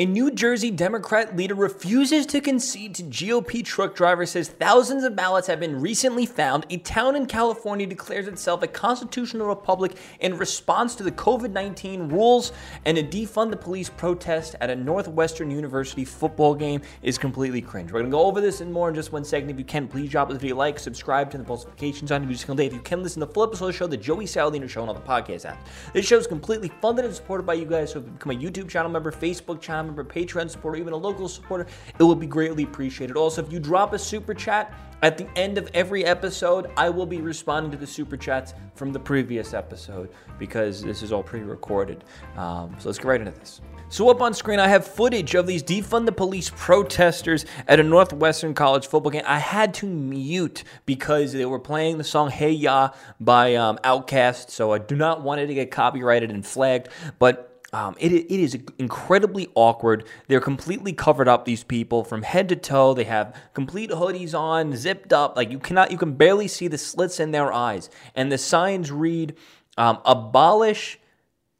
A New Jersey Democrat leader refuses to concede to GOP truck driver says thousands of ballots have been recently found. A town in California declares itself a constitutional republic in response to the COVID 19 rules, and a defund the police protest at a Northwestern University football game is completely cringe. We're going to go over this and more in just one second. If you can, please drop this video like, subscribe to the post notifications on every single day. If you can, listen to the full episode of the show, the Joey Saladino Show, on all the podcast apps. This show is completely funded and supported by you guys, so become a YouTube channel member, Facebook channel member, Patreon supporter, even a local supporter, it will be greatly appreciated. Also, if you drop a super chat at the end of every episode, I will be responding to the super chats from the previous episode because this is all pre recorded. Um, so let's get right into this. So, up on screen, I have footage of these defund the police protesters at a Northwestern College football game. I had to mute because they were playing the song Hey Ya by um, Outkast, so I do not want it to get copyrighted and flagged. But um, it, it is incredibly awkward. They're completely covered up, these people, from head to toe. They have complete hoodies on, zipped up. Like you cannot, you can barely see the slits in their eyes. And the signs read, um, abolish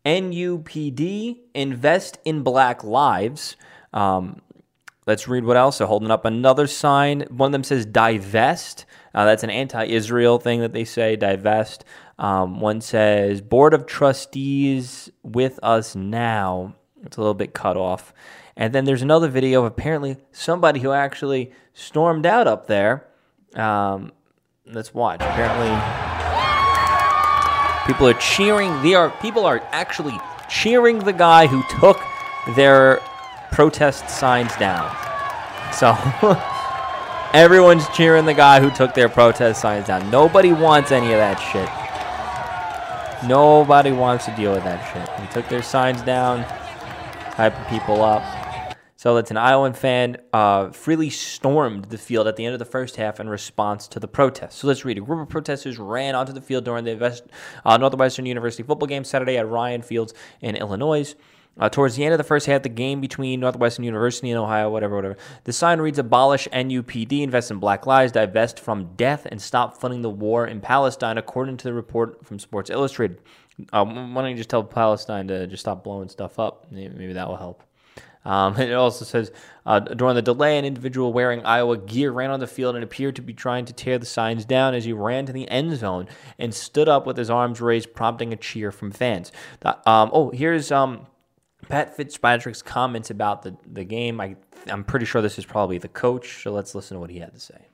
NUPD, invest in black lives. Um, let's read what else. They're holding up another sign. One of them says divest. Uh, that's an anti Israel thing that they say, divest. Um, one says, Board of Trustees with us now. It's a little bit cut off. And then there's another video of apparently somebody who actually stormed out up there. Um, let's watch. Apparently, people are cheering. They are people are actually cheering the guy who took their protest signs down. So everyone's cheering the guy who took their protest signs down. Nobody wants any of that shit. Nobody wants to deal with that shit. They took their signs down, hyping people up. So that's an Iowan fan uh, freely stormed the field at the end of the first half in response to the protest. So let's read. A group of protesters ran onto the field during the West, uh, Northwestern University football game Saturday at Ryan Fields in Illinois. Uh, towards the end of the first half, the game between Northwestern University and Ohio, whatever, whatever. The sign reads Abolish NUPD, invest in black lives, divest from death, and stop funding the war in Palestine, according to the report from Sports Illustrated. Um, why don't you just tell Palestine to just stop blowing stuff up? Maybe that will help. Um, it also says uh, during the delay, an individual wearing Iowa gear ran on the field and appeared to be trying to tear the signs down as he ran to the end zone and stood up with his arms raised, prompting a cheer from fans. Um, oh, here's. Um, Pat Fitzgerald's comments about the, the game. I, I'm pretty sure this is probably the coach, so let's listen to what he had to say.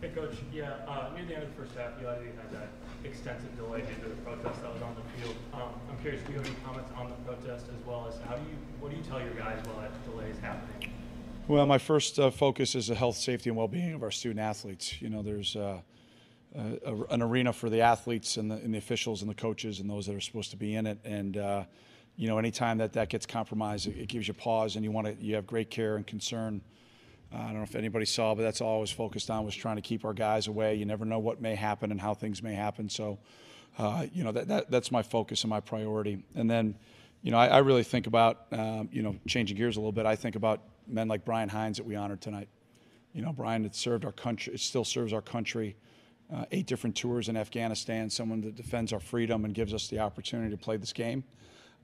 Hey, Coach. Yeah, uh, near the end of the first half, you already had that extensive delay due to the protest that was on the field. Um, I'm curious, do you have any comments on the protest as well as how do you, what do you tell your guys while that delay is happening? Well, my first uh, focus is the health, safety, and well-being of our student athletes. You know, there's uh, a, an arena for the athletes and the, and the, officials and the coaches and those that are supposed to be in it, and uh, you know, anytime that that gets compromised, it, it gives you pause, and you want to you have great care and concern. Uh, I don't know if anybody saw, but that's all I was focused on was trying to keep our guys away. You never know what may happen and how things may happen. So, uh, you know, that, that that's my focus and my priority. And then, you know, I, I really think about, um, you know, changing gears a little bit. I think about men like Brian Hines that we honored tonight. You know, Brian had served our country, it still serves our country. Uh, eight different tours in Afghanistan, someone that defends our freedom and gives us the opportunity to play this game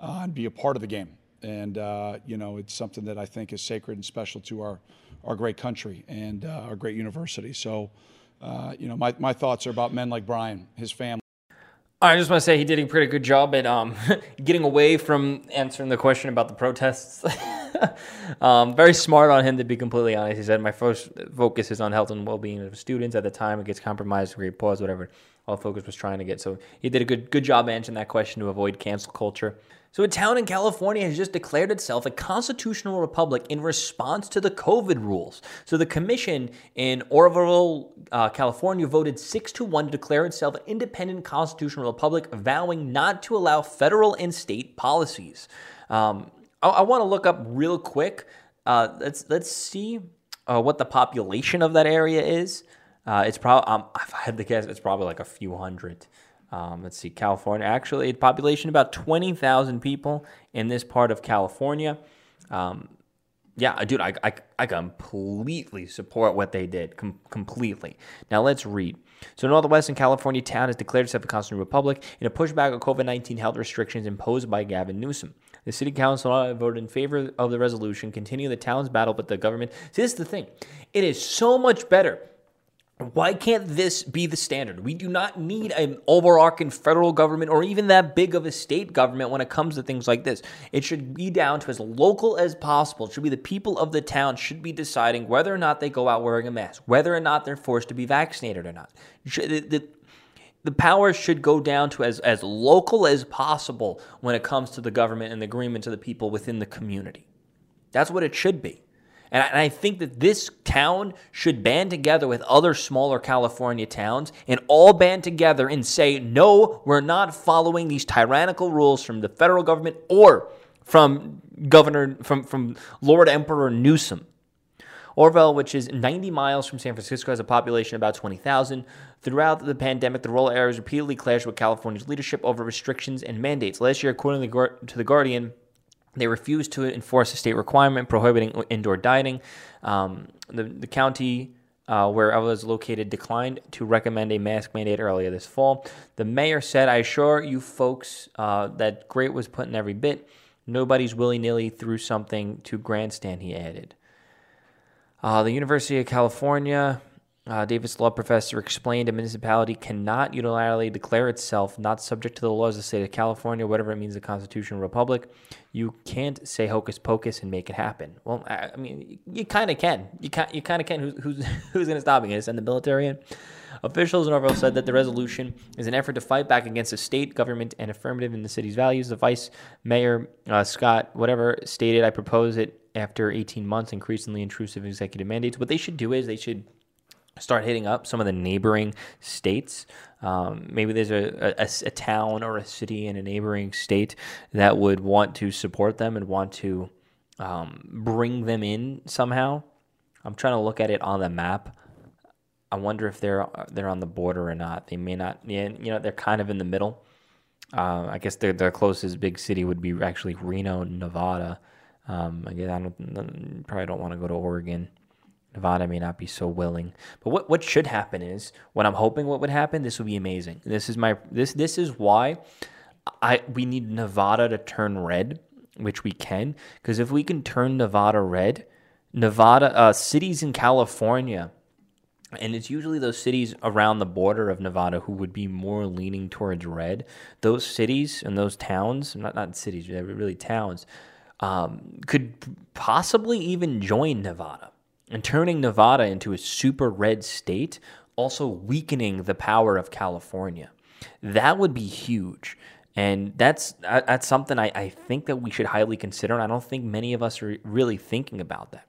uh, and be a part of the game. And, uh, you know, it's something that I think is sacred and special to our, our great country and uh, our great university. So, uh, you know, my, my thoughts are about men like Brian, his family. I just want to say he did a pretty good job at um, getting away from answering the question about the protests. um, very smart on him, to be completely honest. He said, My first focus is on health and well being of students. At the time, it gets compromised, great pause, whatever. Focus was trying to get. So he did a good, good job answering that question to avoid cancel culture. So, a town in California has just declared itself a constitutional republic in response to the COVID rules. So, the commission in Oroville, uh, California voted 6 to 1 to declare itself an independent constitutional republic, vowing not to allow federal and state policies. Um, I, I want to look up real quick. Uh, let's, let's see uh, what the population of that area is. Uh, it's probably, um, if I had to guess, it's probably like a few hundred. Um, let's see, California. Actually, population about 20,000 people in this part of California. Um, yeah, dude, I, I, I completely support what they did. Com- completely. Now let's read. So, Northwestern California town has declared itself a constitutional republic in a pushback of COVID 19 health restrictions imposed by Gavin Newsom. The city council voted in favor of the resolution, continuing the town's battle with the government. See, this is the thing. It is so much better why can't this be the standard? We do not need an overarching federal government or even that big of a state government when it comes to things like this. It should be down to as local as possible. It should be the people of the town should be deciding whether or not they go out wearing a mask, whether or not they're forced to be vaccinated or not. The, the, the power should go down to as, as local as possible when it comes to the government and the agreement to the people within the community. That's what it should be. And I, think that this town should band together with other smaller California towns and all band together and say, no, we're not following these tyrannical rules from the federal government or from Governor, from, from Lord Emperor Newsom. Oroville, which is 90 miles from San Francisco, has a population of about 20,000. Throughout the pandemic, the rural areas repeatedly clashed with California's leadership over restrictions and mandates. Last year, according to The Guardian, they refused to enforce a state requirement prohibiting indoor dining. Um, the, the county uh, where I was located declined to recommend a mask mandate earlier this fall. The mayor said, I assure you folks uh, that great was put in every bit. Nobody's willy nilly threw something to grandstand, he added. Uh, the University of California uh, Davis law professor explained a municipality cannot unilaterally declare itself not subject to the laws of the state of California, whatever it means the constitutional republic. You can't say hocus pocus and make it happen. Well, I, I mean, you kind of can. You can you kind of can. Who's who's, who's going to stop it? Send the military in? Officials in Oroville said that the resolution is an effort to fight back against the state government and affirmative in the city's values. The vice mayor uh, Scott, whatever, stated, "I propose it after 18 months, increasingly intrusive executive mandates." What they should do is they should start hitting up some of the neighboring states. Um, maybe there's a, a, a, town or a city in a neighboring state that would want to support them and want to um, bring them in somehow. I'm trying to look at it on the map. I wonder if they're they're on the border or not. They may not. You know, they're kind of in the middle. Uh, I guess their their closest big city would be actually Reno, Nevada. Um, I I don't probably don't want to go to Oregon. Nevada may not be so willing. But what, what should happen is what I'm hoping what would happen, this would be amazing. This is my this this is why I we need Nevada to turn red, which we can, because if we can turn Nevada red, Nevada uh, cities in California and it's usually those cities around the border of Nevada who would be more leaning towards red. Those cities and those towns, not not cities, really towns, um, could possibly even join Nevada and turning Nevada into a super red state, also weakening the power of California. That would be huge. And that's uh, that's something I, I think that we should highly consider. And I don't think many of us are really thinking about that.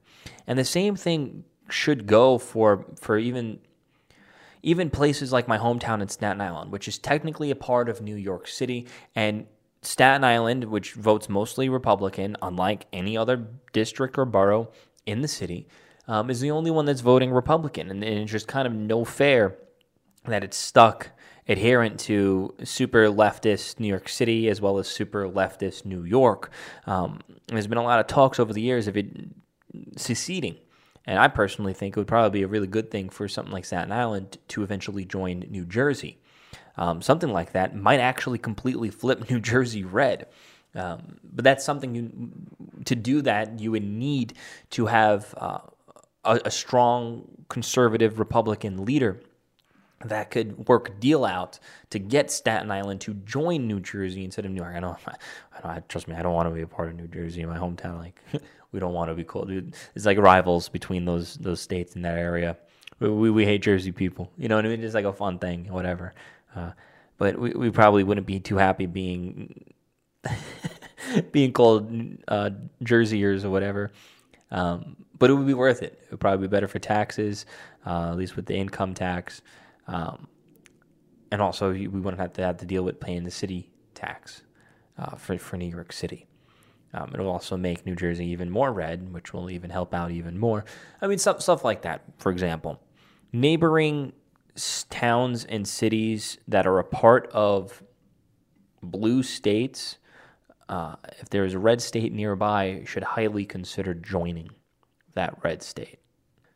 And the same thing should go for for even even places like my hometown in Staten Island, which is technically a part of New York City. And Staten Island, which votes mostly Republican, unlike any other district or borough in the city, um, is the only one that's voting Republican. And, and it's just kind of no fair that it's stuck adherent to super leftist New York City as well as super leftist New York. Um, there's been a lot of talks over the years of it seceding. And I personally think it would probably be a really good thing for something like Staten Island to eventually join New Jersey. Um, something like that might actually completely flip New Jersey red. Um, but that's something you, to do that, you would need to have uh, a, a strong conservative Republican leader that could work a deal out to get Staten Island to join New Jersey instead of New York. I know, I know. Trust me, I don't want to be a part of New Jersey, my hometown. Like, we don't want to be called. It's like rivals between those those states in that area. We, we, we hate Jersey people. You know what I mean? It's like a fun thing, whatever. Uh, but we, we probably wouldn't be too happy being being called uh, Jerseyers or whatever. Um, but it would be worth it. It would probably be better for taxes, uh, at least with the income tax. Um, and also, we wouldn't have to have to deal with paying the city tax uh, for, for New York City. Um, it'll also make New Jersey even more red, which will even help out even more. I mean, stuff, stuff like that, for example. Neighboring towns and cities that are a part of blue states uh, if there is a red state nearby, should highly consider joining that red state.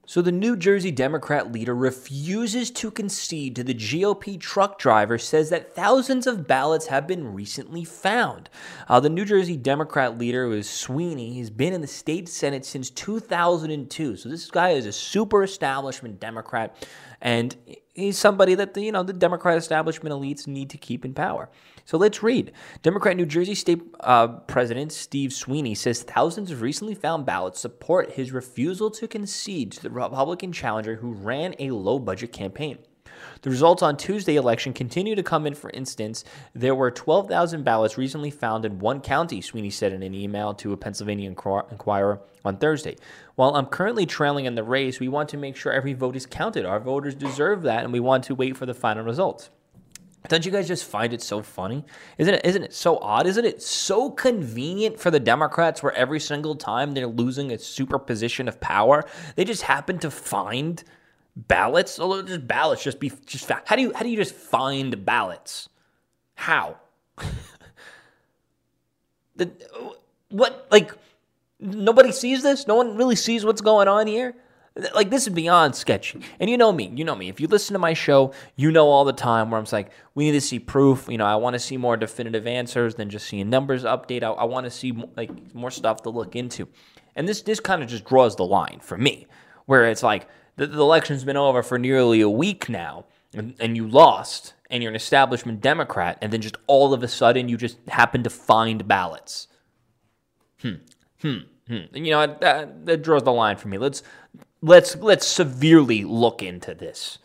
So the New Jersey Democrat leader refuses to concede to the GOP truck driver, says that thousands of ballots have been recently found. Uh, the New Jersey Democrat leader was Sweeney. He's been in the state Senate since 2002. So this guy is a super establishment Democrat, and he's somebody that the, you know the Democrat establishment elites need to keep in power. So let's read. Democrat New Jersey State uh, President Steve Sweeney says thousands of recently found ballots support his refusal to concede to the Republican challenger who ran a low budget campaign. The results on Tuesday election continue to come in. For instance, there were 12,000 ballots recently found in one county, Sweeney said in an email to a Pennsylvania Inquirer on Thursday. While I'm currently trailing in the race, we want to make sure every vote is counted. Our voters deserve that, and we want to wait for the final results. Don't you guys just find it so funny? Isn't it isn't it so odd? Isn't it so convenient for the Democrats where every single time they're losing a superposition of power, they just happen to find ballots? Although just ballots just be just how do you how do you just find ballots? How? the what like nobody sees this? No one really sees what's going on here? Like this is beyond sketchy. And you know me, you know me. If you listen to my show, you know all the time where I'm like, we need to see proof. You know, I want to see more definitive answers than just seeing numbers update. I, I want to see like more stuff to look into. And this this kind of just draws the line for me, where it's like the, the election's been over for nearly a week now, and, and you lost, and you're an establishment Democrat, and then just all of a sudden you just happen to find ballots. Hmm. Hmm. Hmm. You know that, that draws the line for me. Let's let's let's severely look into this.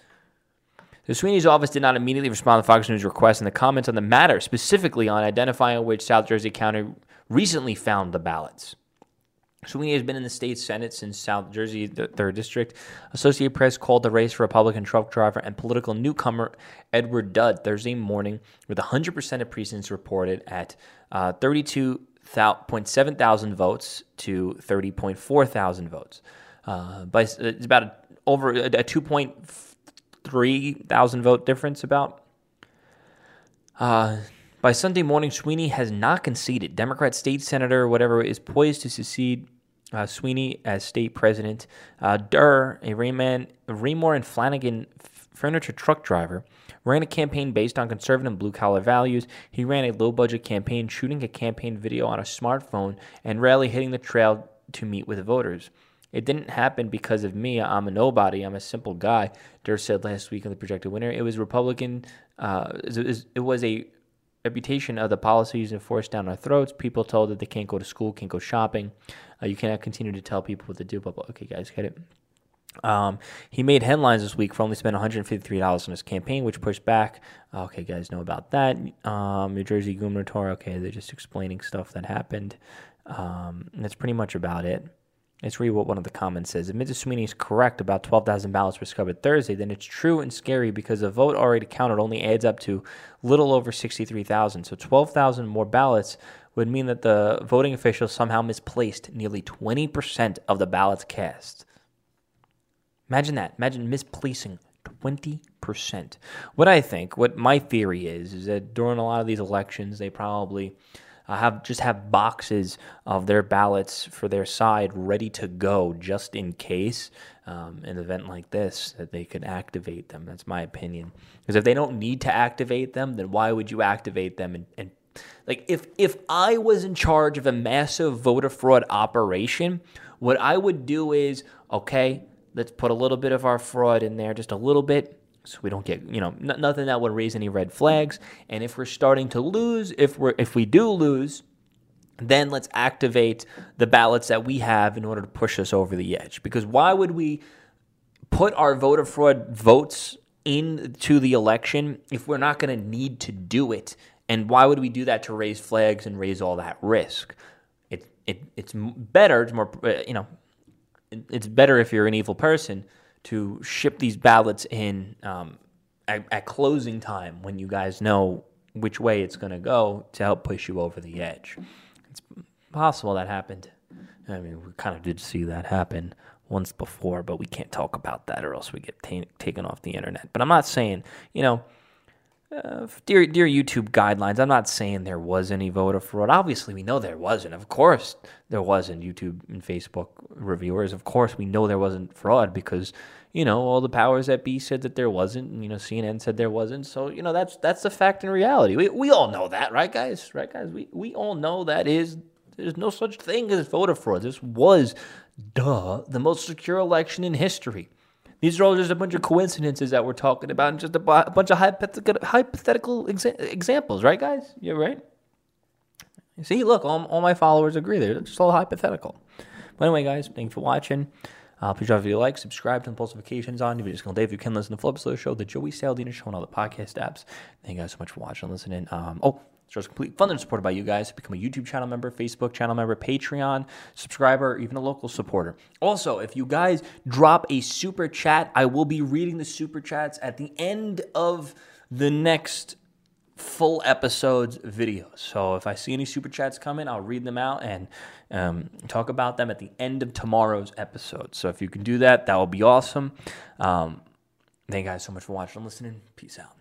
The Sweeney's office did not immediately respond to Fox News' request and the comments on the matter, specifically on identifying which South Jersey County recently found the ballots. Sweeney has been in the state Senate since South Jersey, the third district. Associated Press called the race for Republican truck driver and political newcomer Edward Durr Thursday morning, with 100% of precincts reported at uh, 32.7 thousand votes to 30.4 thousand votes. Uh, by it's about a, over a, a two point three thousand vote difference. About uh, by Sunday morning, Sweeney has not conceded. Democrat state senator, whatever, is poised to succeed uh, Sweeney as state president. Uh, Durr, a Rayman, Raymour and Flanigan furniture truck driver, ran a campaign based on conservative blue collar values. He ran a low budget campaign, shooting a campaign video on a smartphone and rarely hitting the trail to meet with voters. It didn't happen because of me. I'm a nobody. I'm a simple guy. Durr said last week on the projected winner. It was Republican. Uh, it was a reputation of the policies enforced down our throats. People told that they can't go to school, can't go shopping. Uh, you cannot continue to tell people what to do. But okay, guys, get it. Um, he made headlines this week for only spending $153 on his campaign, which pushed back. Okay, guys know about that. Um, New Jersey gubernatorial. Okay, they're just explaining stuff that happened. Um, that's pretty much about it. Let's read what one of the comments says. If Mrs. Sweeney is correct about 12,000 ballots discovered Thursday, then it's true and scary because the vote already counted only adds up to little over 63,000. So 12,000 more ballots would mean that the voting officials somehow misplaced nearly 20% of the ballots cast. Imagine that. Imagine misplacing 20%. What I think, what my theory is, is that during a lot of these elections, they probably uh, have just have boxes of their ballots for their side ready to go just in case um, an event like this that they could activate them. That's my opinion. Because if they don't need to activate them, then why would you activate them and, and like if if I was in charge of a massive voter fraud operation, what I would do is okay, let's put a little bit of our fraud in there, just a little bit so we don't get you know n- nothing that would raise any red flags. And if we're starting to lose if we're if we do lose then let's activate the ballots that we have in order to push us over the edge. Because why would we put our voter fraud votes into the election if we're not going to need to do it? And why would we do that to raise flags and raise all that risk? It, it it's better it's more uh, you know it's better if you're an evil person to ship these ballots in um, at, at, closing time when you guys know which way it's going to go to help push you over the edge. It's possible that happened. I mean, we kind of did see that happen once before, but we can't talk about that or else we get t- taken off the internet. But I'm not saying, you know, uh, dear, dear YouTube guidelines, I'm not saying there was any voter fraud. Obviously, we know there wasn't. Of course, there wasn't. YouTube and Facebook reviewers, of course, we know there wasn't fraud because you know all the powers that be said that there wasn't. And, you know, CNN said there wasn't. So you know that's that's the fact and reality. We we all know that, right, guys? Right, guys? We we all know that is there's no such thing as voter fraud. This was, duh, the most secure election in history. These are all just a bunch of coincidences that we're talking about and just a, bunch of hypothetical, hypothetical exa- examples, right, guys? You're right. See, look, all, all my followers agree. They're just all hypothetical. But anyway, guys, thanks for watching. Uh, please drop a video like, subscribe, turn the post notifications on. If you're just going to Dave, you can listen to the Flip Slow Show, the Joey Saladino Show, and all the podcast apps. Thank you guys so much for watching and listening. Um, oh, Show's complete funded and supported by you guys. Become a YouTube channel member, Facebook channel member, Patreon subscriber, or even a local supporter. Also, if you guys drop a super chat, I will be reading the super chats at the end of the next full episodes videos. So if I see any super chats coming, I'll read them out and um, talk about them at the end of tomorrow's episode. So if you can do that, that will be awesome. Um, thank you guys so much for watching and listening. Peace out.